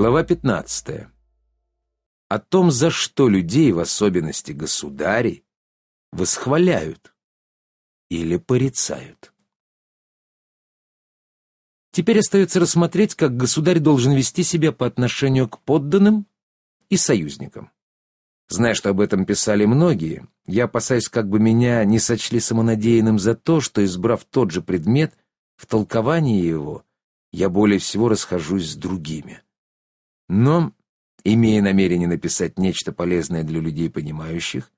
Глава 15. О том, за что людей, в особенности государей, восхваляют или порицают. Теперь остается рассмотреть, как государь должен вести себя по отношению к подданным и союзникам. Зная, что об этом писали многие, я опасаюсь, как бы меня не сочли самонадеянным за то, что, избрав тот же предмет, в толковании его я более всего расхожусь с другими. Но, имея намерение написать нечто полезное для людей понимающих,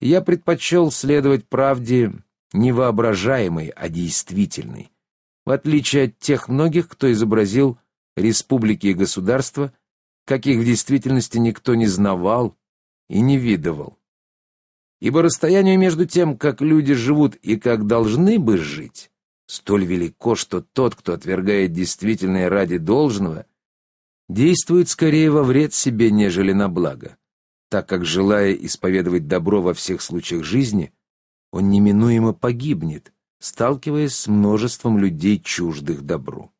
я предпочел следовать правде невоображаемой, а действительной, в отличие от тех многих, кто изобразил республики и государства, каких в действительности никто не знавал и не видывал. Ибо расстояние между тем, как люди живут и как должны бы жить, столь велико, что тот, кто отвергает действительное ради должного, действует скорее во вред себе, нежели на благо, так как, желая исповедовать добро во всех случаях жизни, он неминуемо погибнет, сталкиваясь с множеством людей, чуждых добру.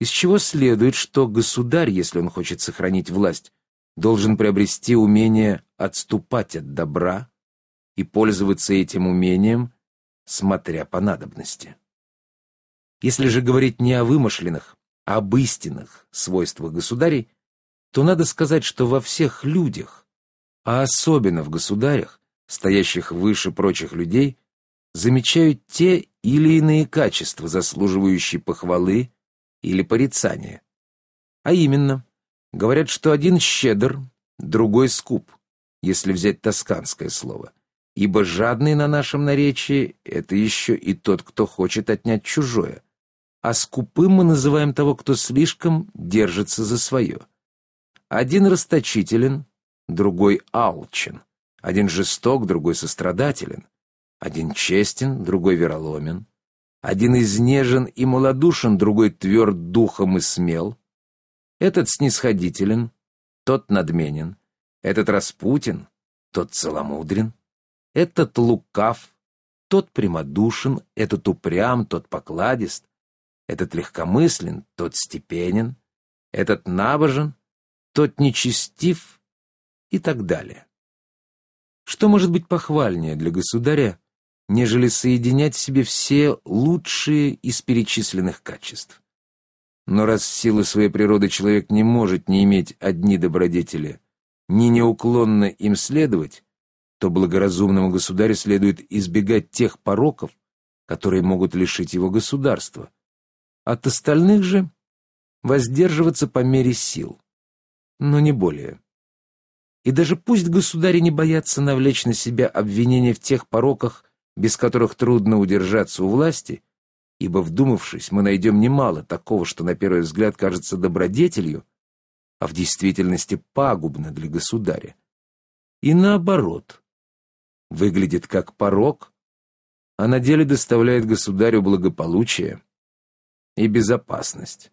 Из чего следует, что государь, если он хочет сохранить власть, должен приобрести умение отступать от добра и пользоваться этим умением, смотря по надобности. Если же говорить не о вымышленных, об истинных свойствах государей, то надо сказать, что во всех людях, а особенно в государях, стоящих выше прочих людей, замечают те или иные качества, заслуживающие похвалы или порицания. А именно, говорят, что один щедр, другой скуп, если взять тосканское слово, ибо жадный на нашем наречии — это еще и тот, кто хочет отнять чужое, а скупым мы называем того, кто слишком держится за свое. Один расточителен, другой алчен, один жесток, другой сострадателен, один честен, другой вероломен, один изнежен и малодушен, другой тверд духом и смел, этот снисходителен, тот надменен, этот распутен, тот целомудрен, этот лукав, тот прямодушен, этот упрям, тот покладист, этот легкомыслен, тот степенен, этот набожен, тот нечестив и так далее. Что может быть похвальнее для государя, нежели соединять в себе все лучшие из перечисленных качеств? Но раз в силу своей природы человек не может не иметь одни добродетели, ни неуклонно им следовать, то благоразумному государю следует избегать тех пороков, которые могут лишить его государства, от остальных же воздерживаться по мере сил, но не более. И даже пусть государи не боятся навлечь на себя обвинения в тех пороках, без которых трудно удержаться у власти, ибо, вдумавшись, мы найдем немало такого, что на первый взгляд кажется добродетелью, а в действительности пагубно для государя. И наоборот, выглядит как порок, а на деле доставляет государю благополучие, и безопасность.